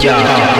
Chào.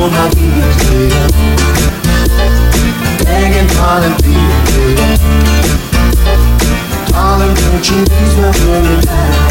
know my we. Begging, calling, pleading, darling, don't you lose my money now?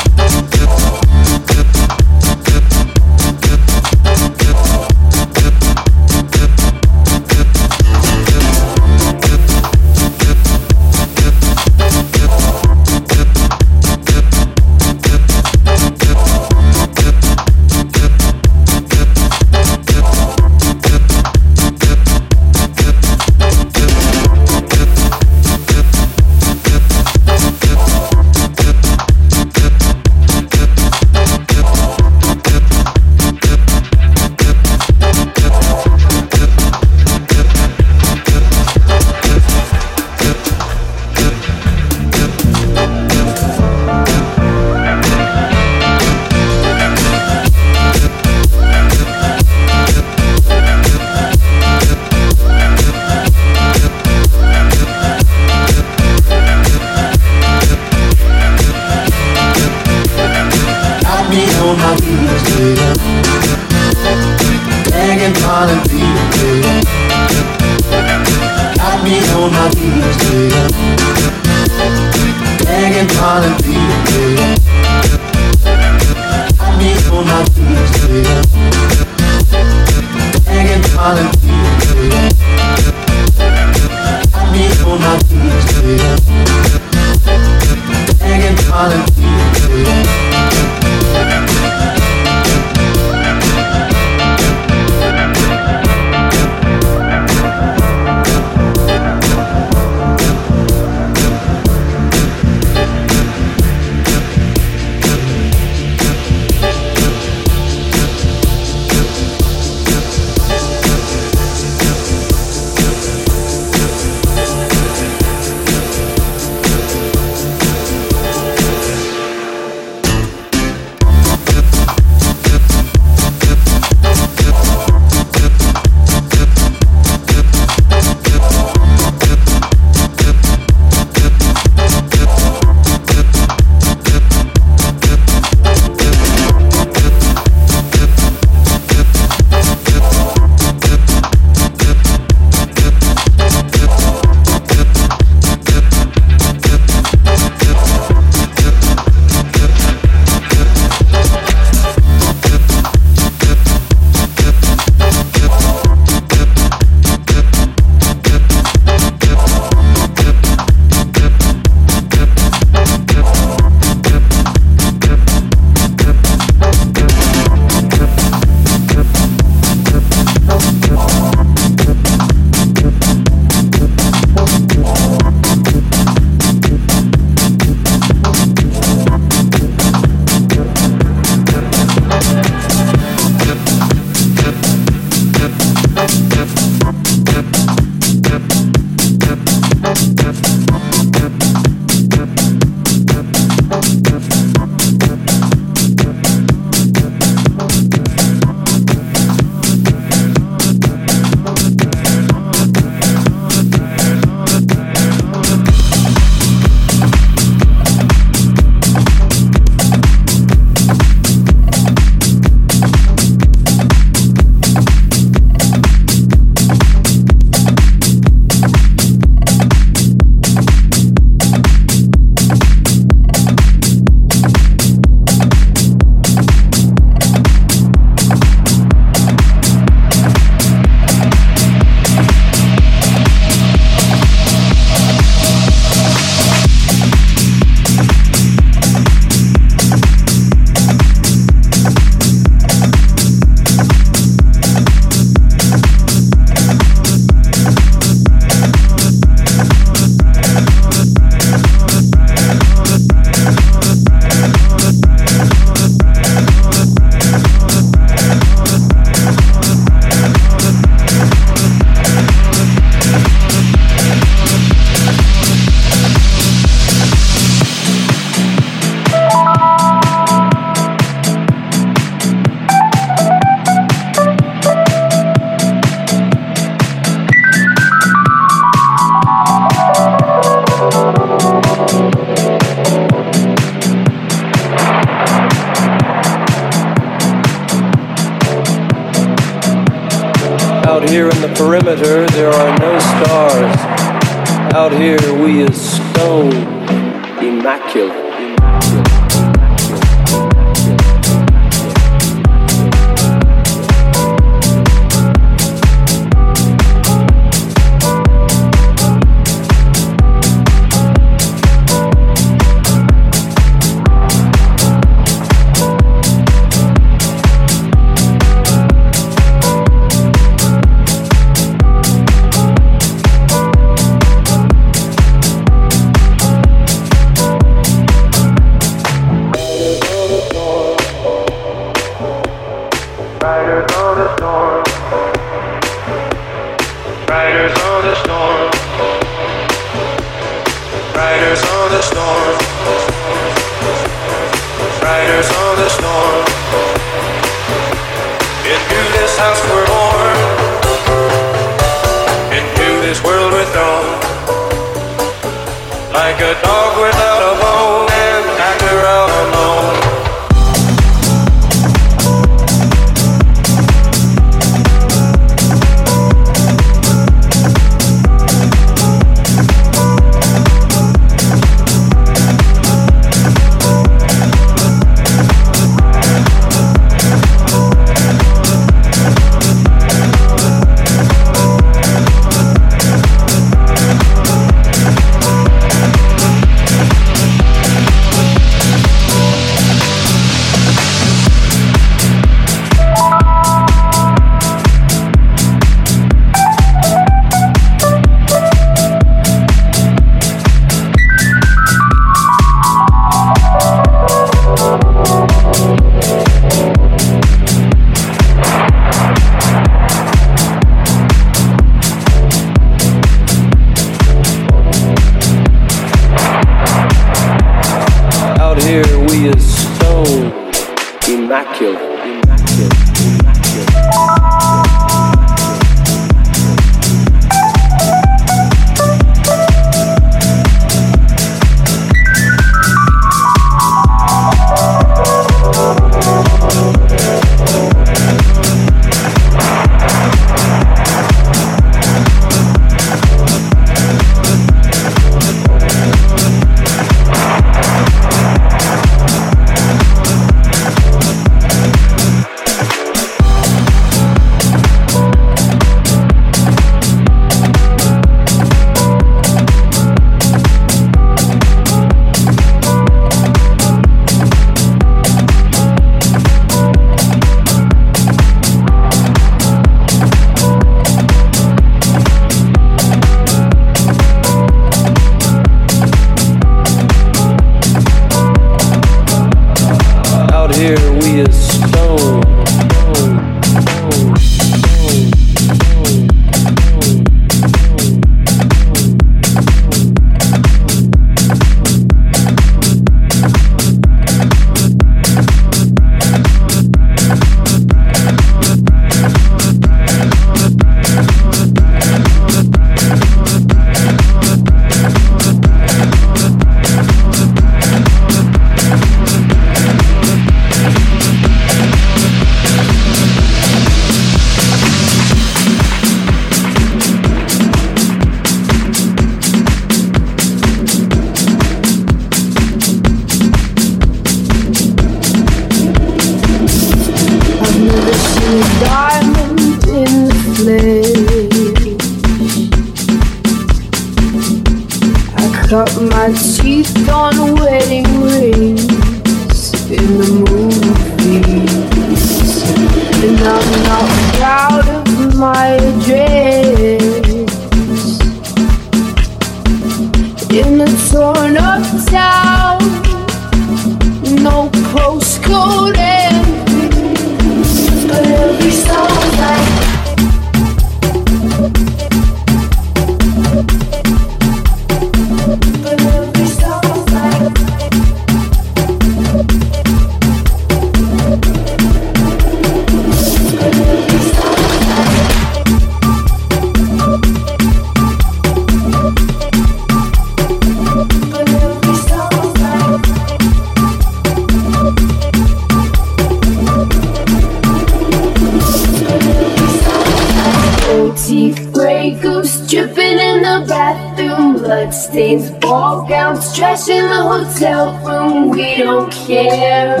Bloodstains, ball gowns, trash in the hotel room. We don't care.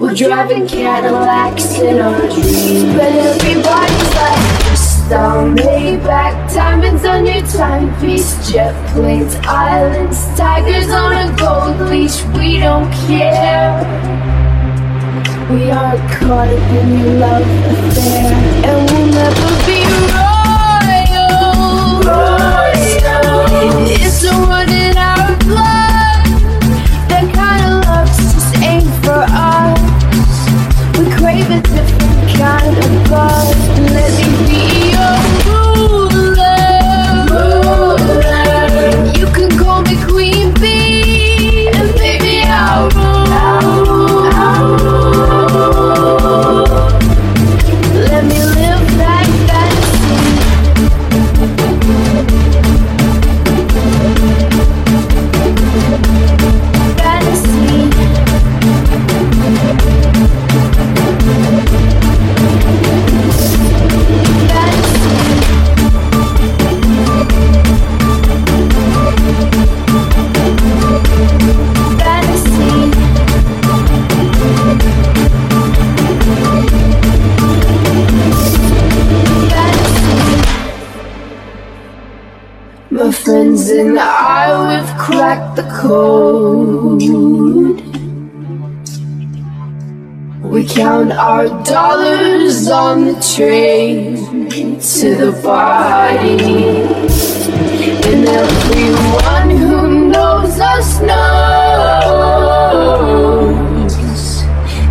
We're driving Cadillacs in our dreams, but everybody's like crystal, Maybach, diamonds on your timepiece, jet planes, islands, tigers on a gold leash. We don't care. We are caught up in your love affair, and we'll never It's a run in our blood. That kind of love's just ain't for us. We crave a different kind of. Let me code. We count our dollars on the train to the party. And everyone who knows us knows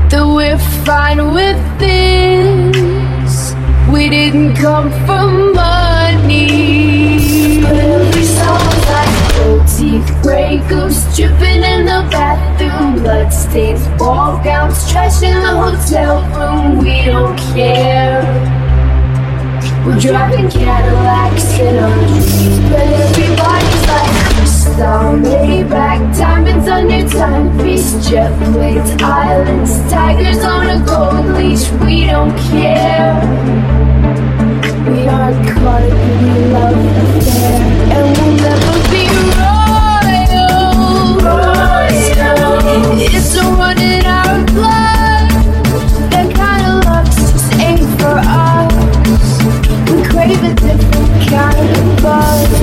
that we're fine with this. We didn't come from. Teeth, Grey Goose dripping in the bathroom, bloodstains, ball gowns, trash in the hotel room. We don't care. We're driving Cadillacs in our dreams, but everybody's like crystal, Maybach, diamonds on your timepiece, jet planes, islands, tigers on a gold leash. We don't care. We are caught in love affair, and we'll never be different kind of buzz.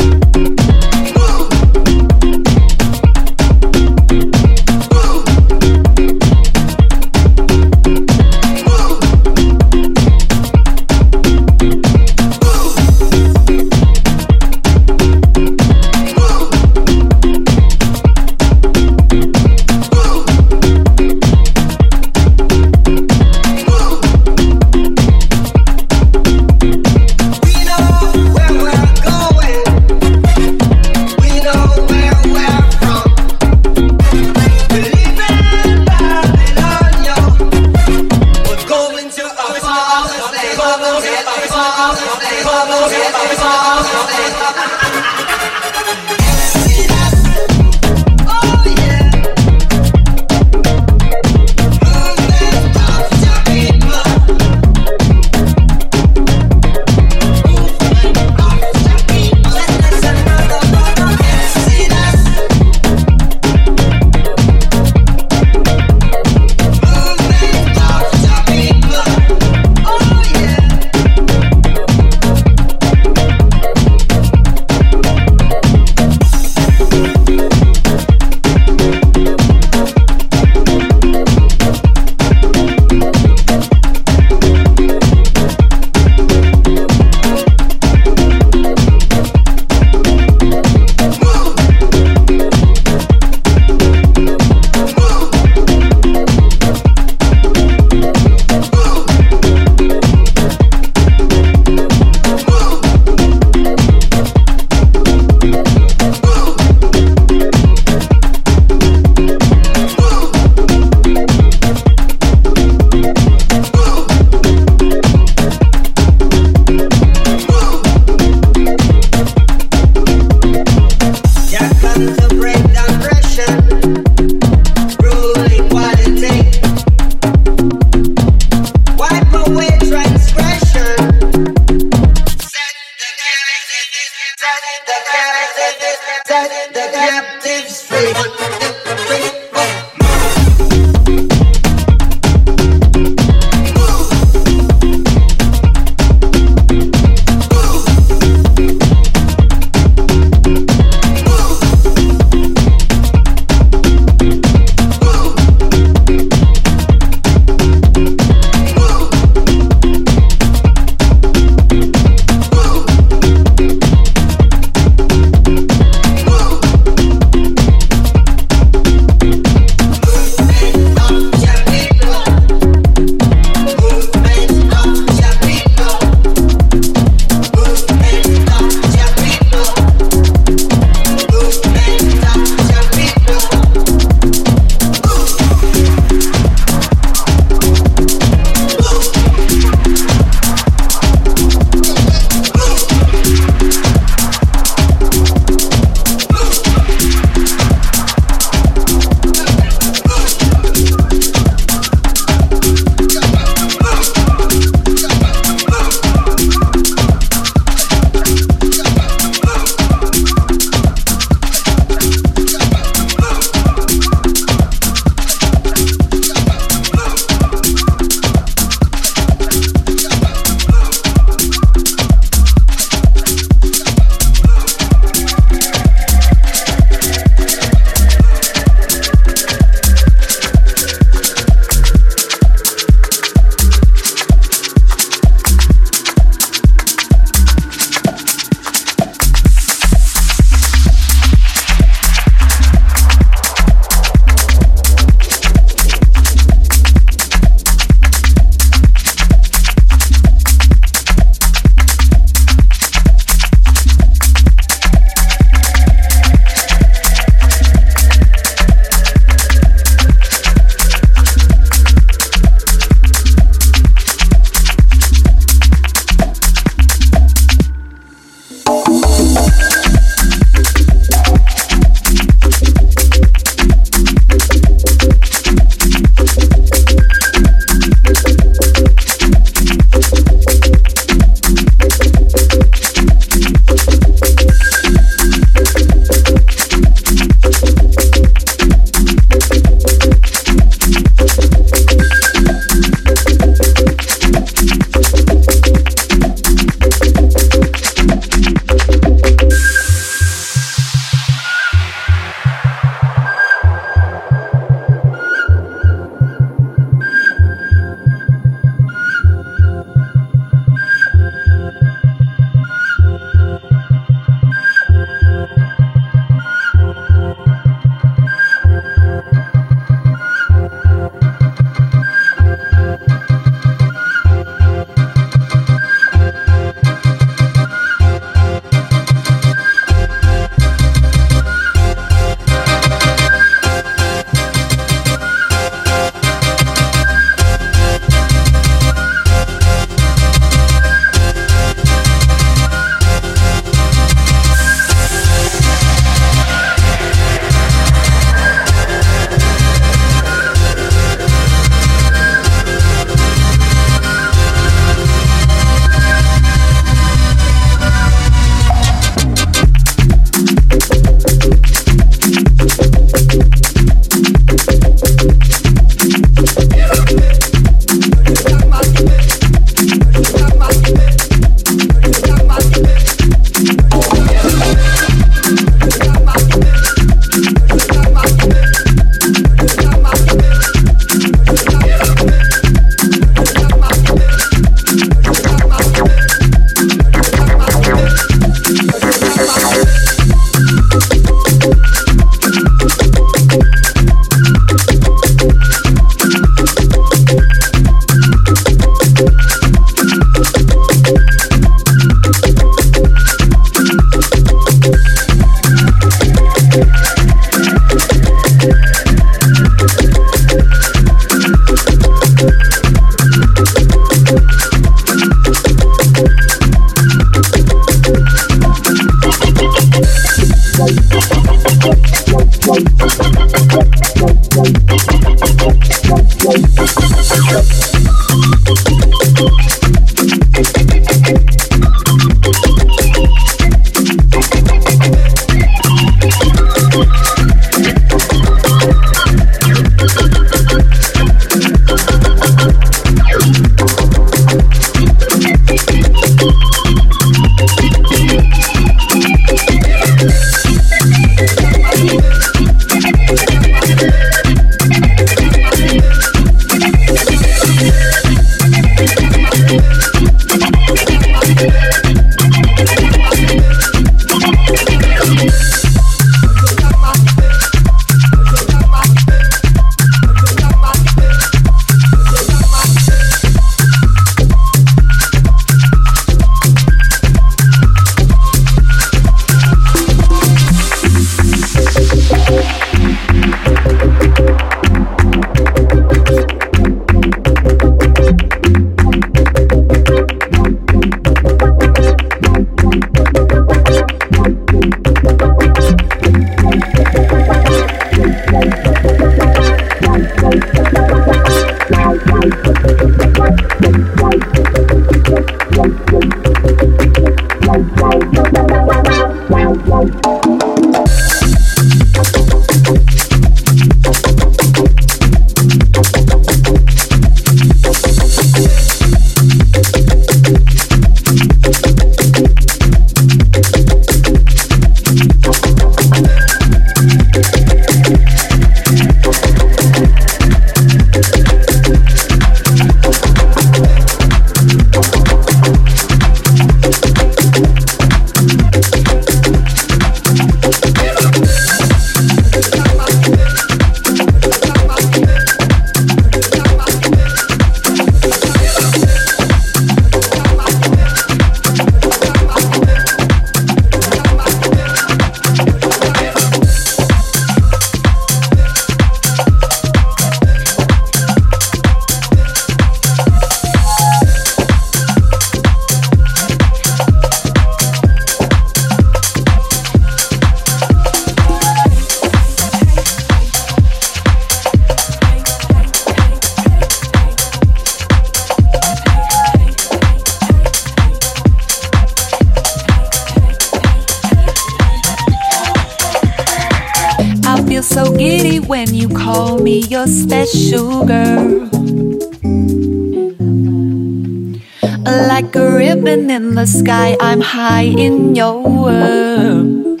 Like a ribbon in the sky, I'm high in your world.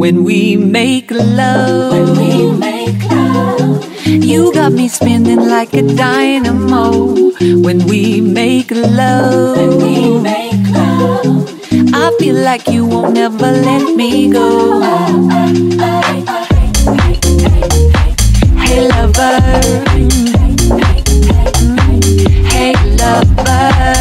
When we make love, when we make love, you got me spinning like a dynamo. When we make love, when we make love, I feel like you won't ever let me go. Hey lover love.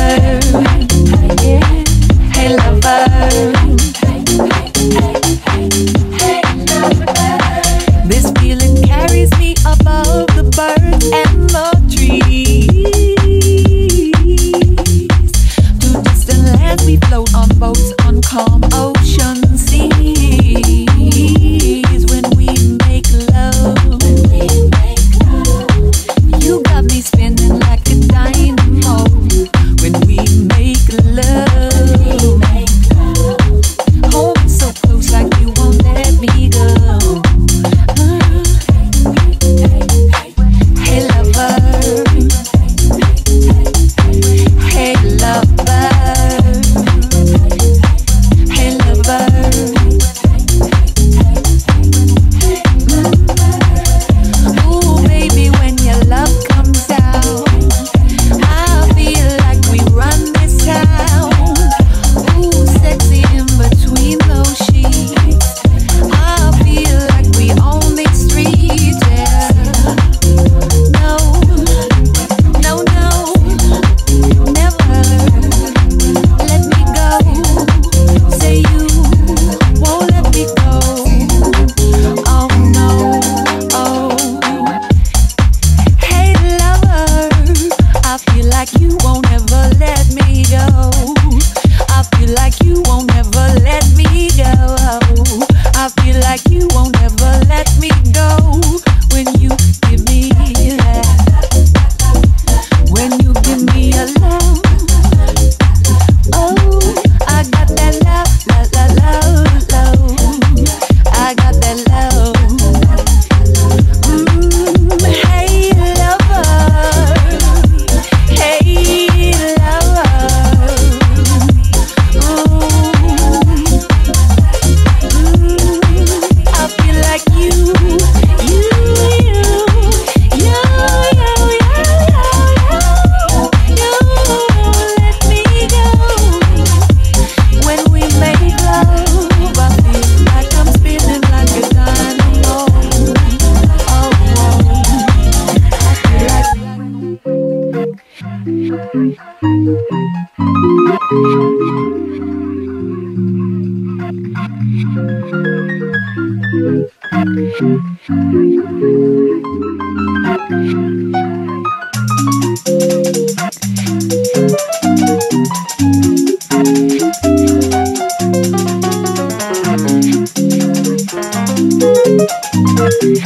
thank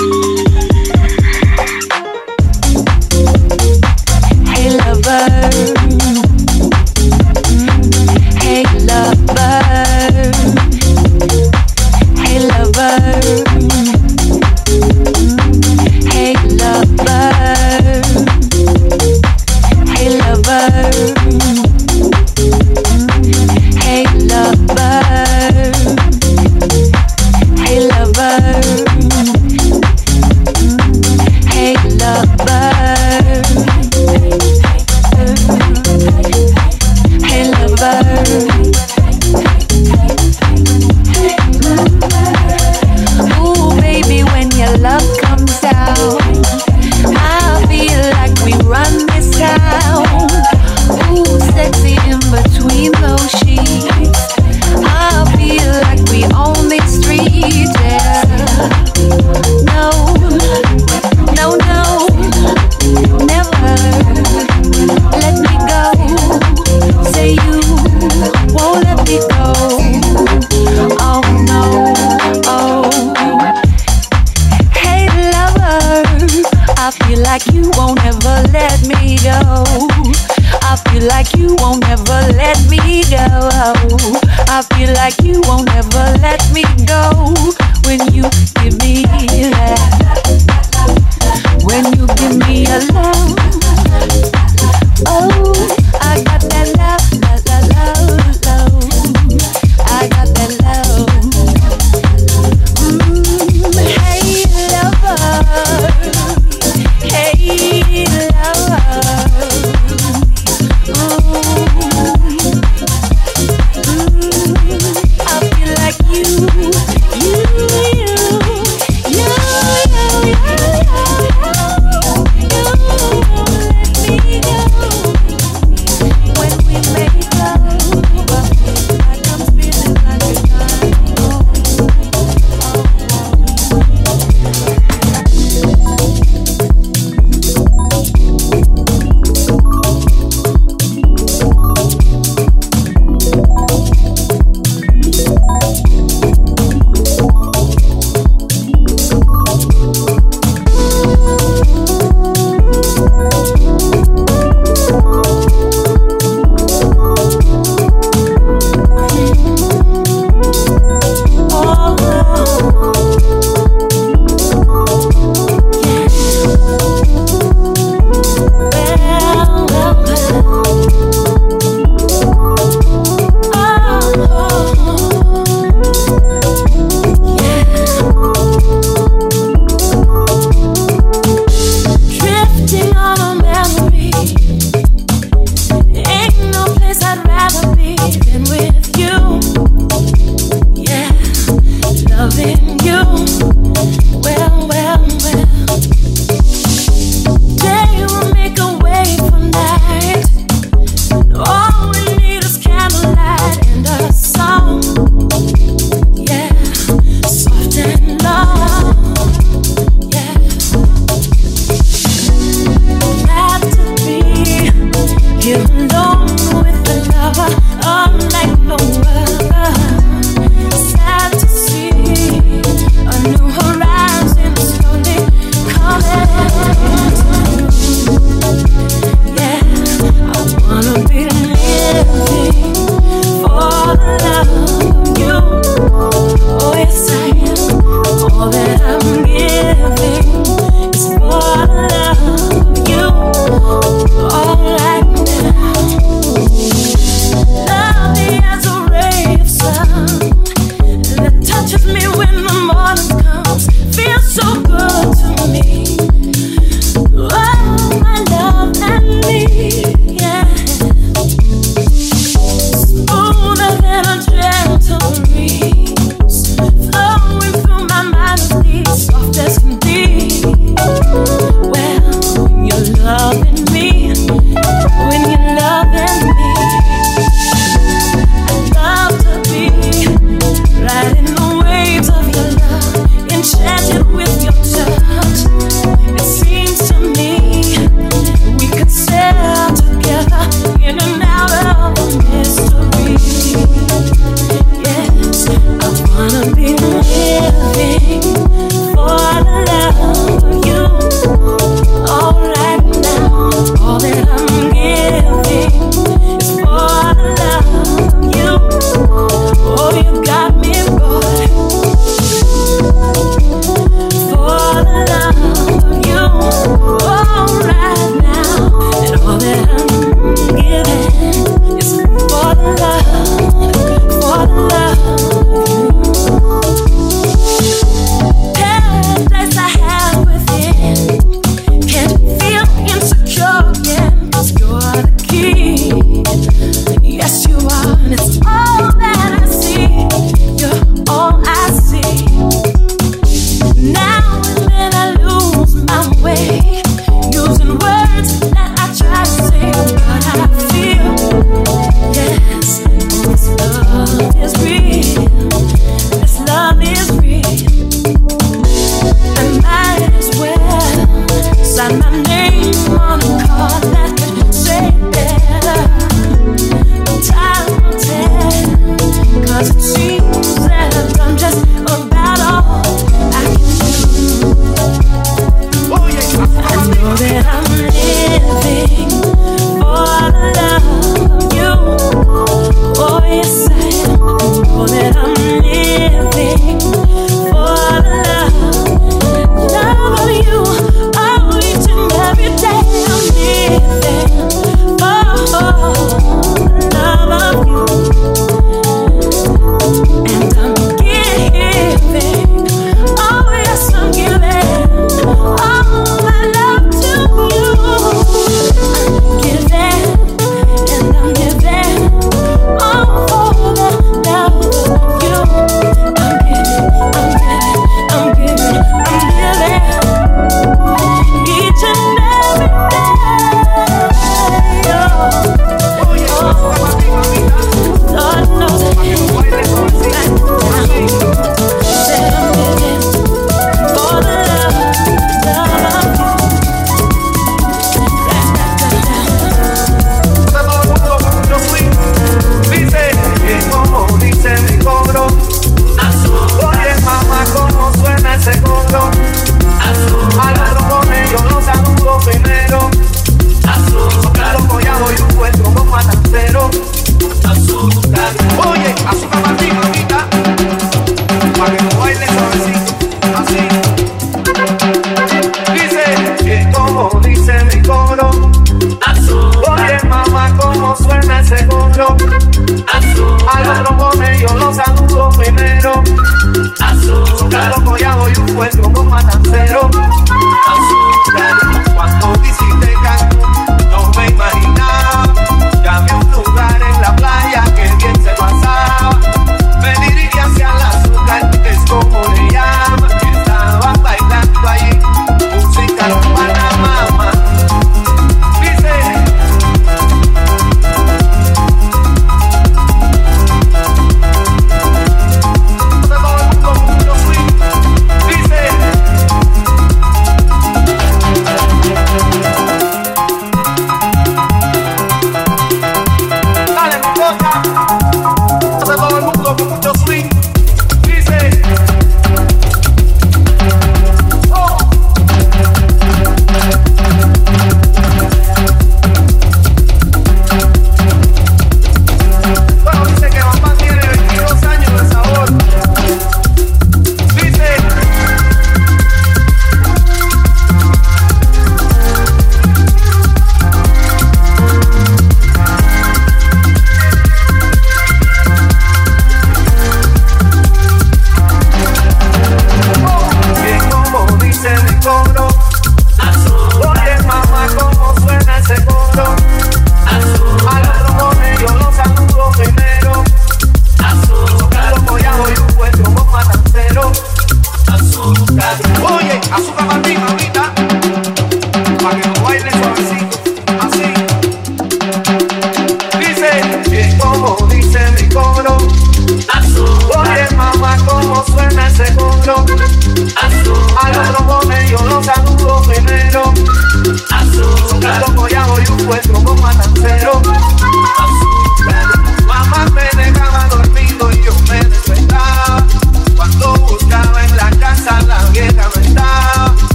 you.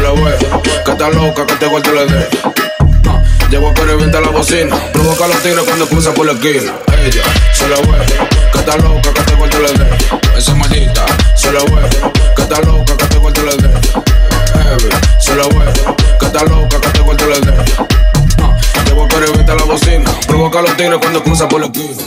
le ve. Que está loca, que te cuarto le dé. Ah, Llego a revienta la bocina. Provoca los tigres cuando cruza por la esquina. Ella se la ve, que está loca, que te cuarto le dé. Esa maldita se la ve, que está loca, que te cuarto le dé. se la ve, que está loca, que te cuarto le dé. Ah, Llego a revienta la bocina. Provoca los tiros cuando cruza por la esquina.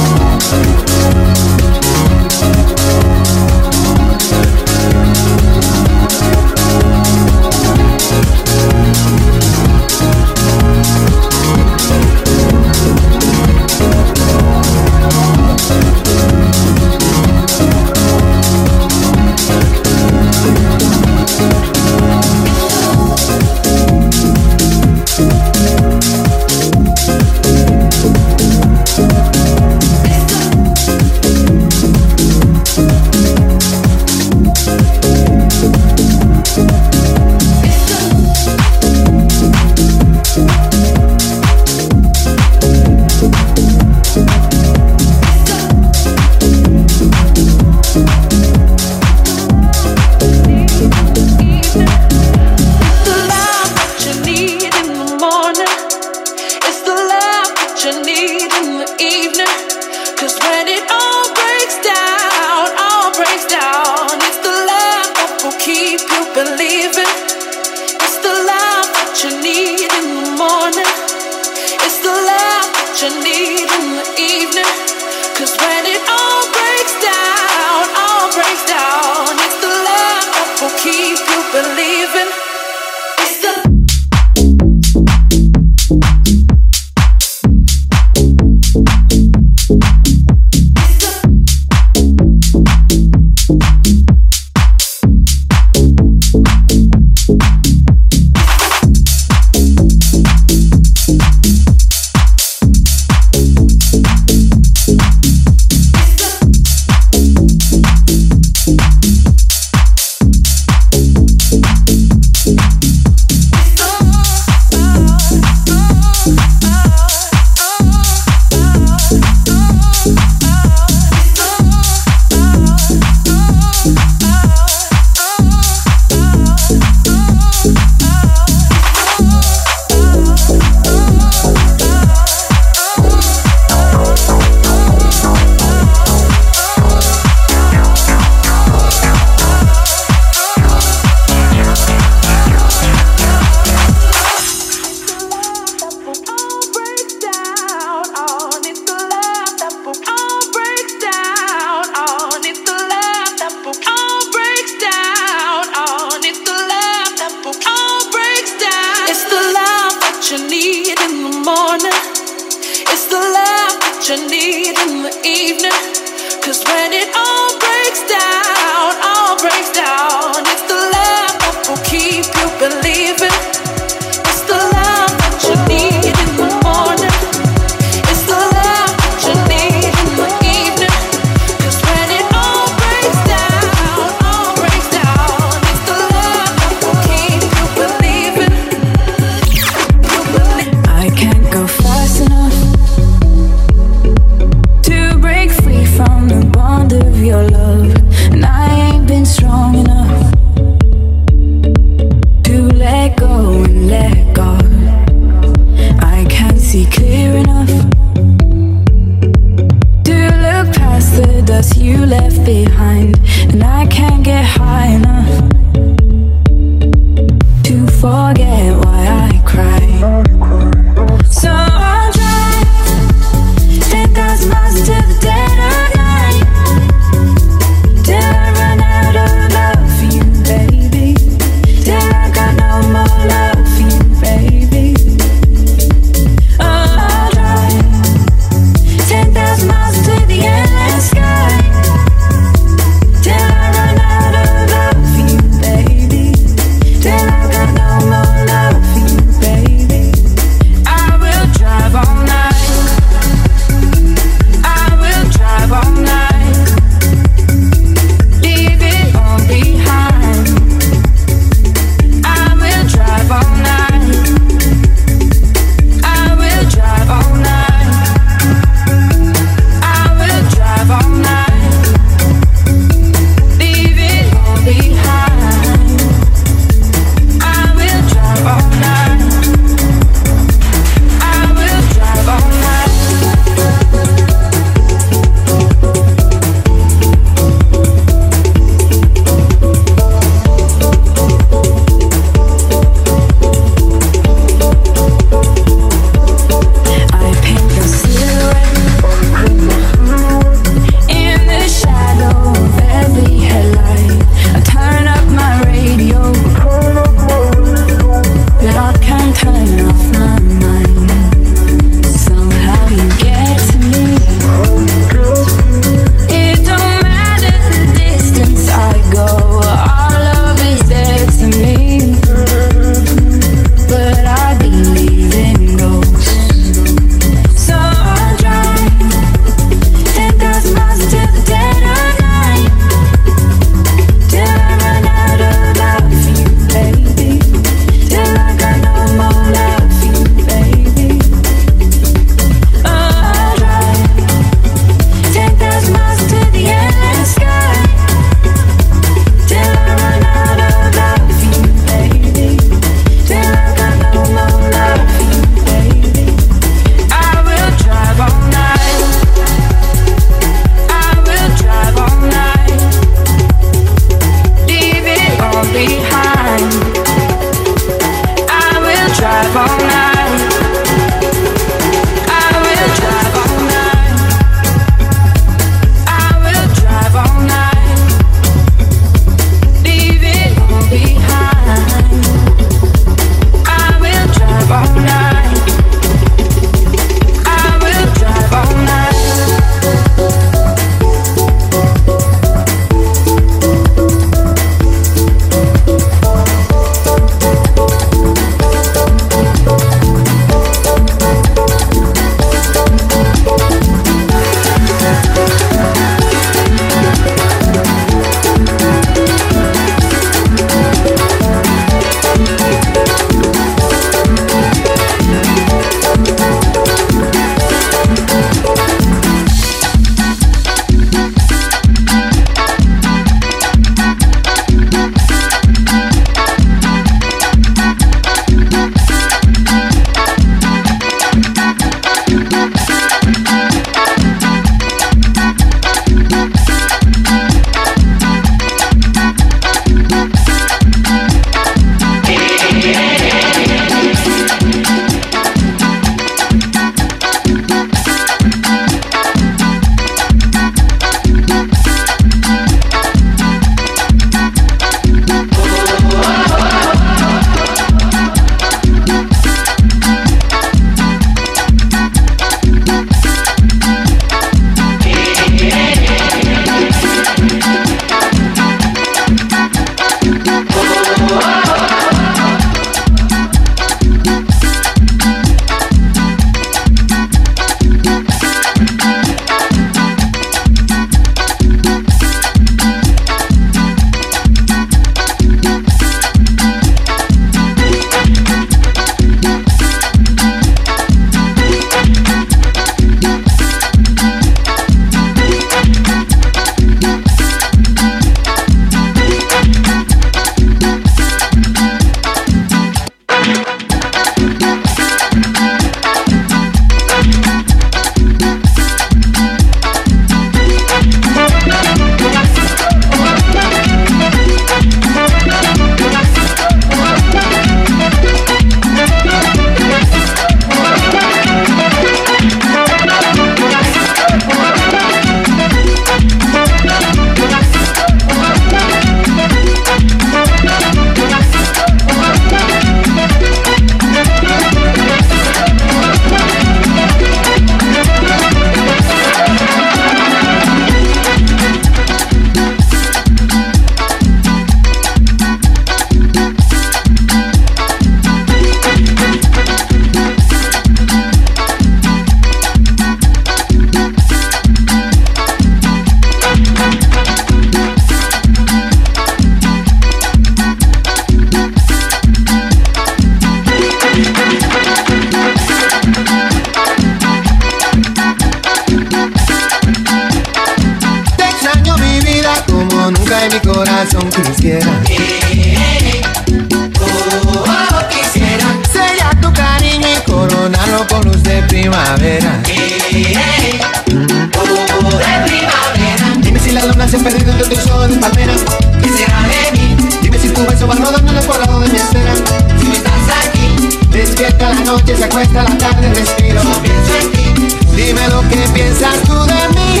Se acuesta la tarde, respiro. en ti. Dime lo que piensas tú de mí.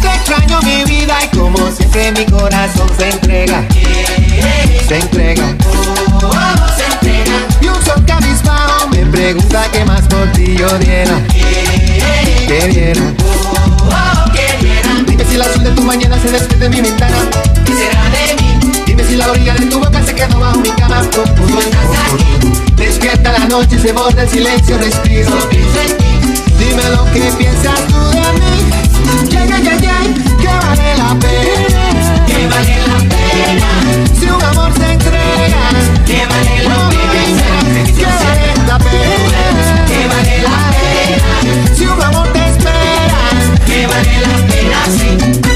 Te extraño mi vida y como siempre mi corazón se entrega. Se entrega. Se entrega. Y un sol cabizbajo me pregunta qué más por ti yo diera. Que diera. Dime si el azul de tu mañana se despide de mi ventana. ¿Qué será de si la orilla de tu boca se quedó bajo mi cama. Despierta la noche, se borra el silencio, respiro. En. Dime lo que piensas tú de mí. Ya, ya, ya, que vale la pena. Que vale la pena. Si un amor se entrega, Que vale la pena. que vale la pena. Que vale la pena. Si un amor te espera, Que vale la pena, sí.